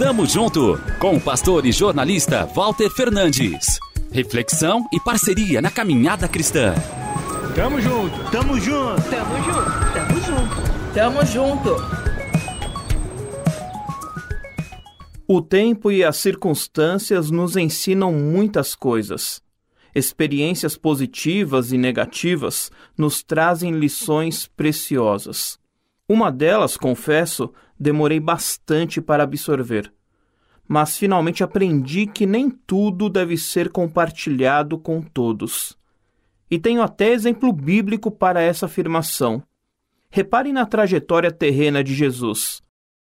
Tamo junto com o pastor e jornalista Walter Fernandes. Reflexão e parceria na caminhada cristã. Tamo junto, tamo junto, tamo junto, tamo junto, tamo junto. O tempo e as circunstâncias nos ensinam muitas coisas. Experiências positivas e negativas nos trazem lições preciosas. Uma delas, confesso, demorei bastante para absorver. Mas finalmente aprendi que nem tudo deve ser compartilhado com todos. E tenho até exemplo bíblico para essa afirmação. Reparem na trajetória terrena de Jesus.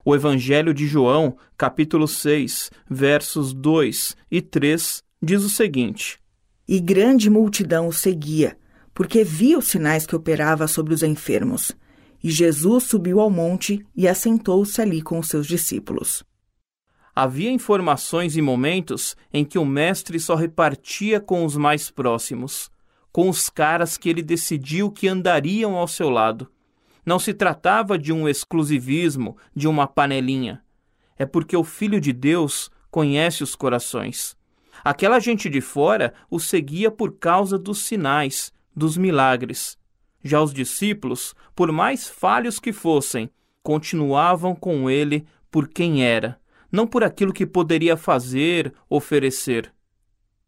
O Evangelho de João, capítulo 6, versos 2 e 3, diz o seguinte: E grande multidão o seguia, porque via os sinais que operava sobre os enfermos. E Jesus subiu ao monte e assentou-se ali com os seus discípulos. Havia informações e momentos em que o mestre só repartia com os mais próximos, com os caras que ele decidiu que andariam ao seu lado. Não se tratava de um exclusivismo, de uma panelinha. É porque o Filho de Deus conhece os corações. Aquela gente de fora o seguia por causa dos sinais, dos milagres. Já os discípulos, por mais falhos que fossem, continuavam com ele por quem era, não por aquilo que poderia fazer, oferecer.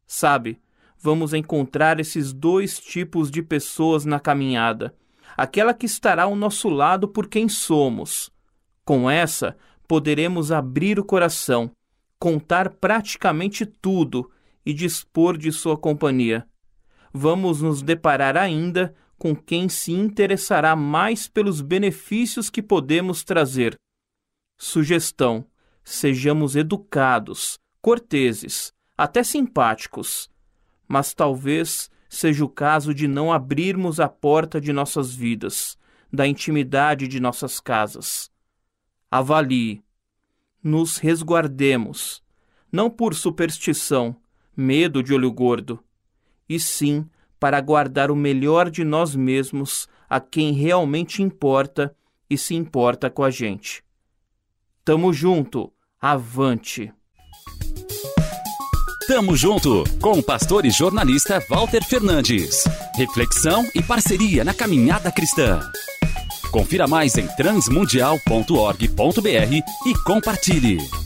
Sabe, vamos encontrar esses dois tipos de pessoas na caminhada. Aquela que estará ao nosso lado por quem somos. Com essa, poderemos abrir o coração, contar praticamente tudo e dispor de sua companhia. Vamos nos deparar ainda com quem se interessará mais pelos benefícios que podemos trazer. Sugestão: sejamos educados, corteses, até simpáticos, mas talvez seja o caso de não abrirmos a porta de nossas vidas, da intimidade de nossas casas. Avalie. Nos resguardemos, não por superstição, medo de olho gordo, e sim para guardar o melhor de nós mesmos a quem realmente importa e se importa com a gente. Tamo junto, avante! Tamo junto com o pastor e jornalista Walter Fernandes. Reflexão e parceria na caminhada cristã. Confira mais em transmundial.org.br e compartilhe.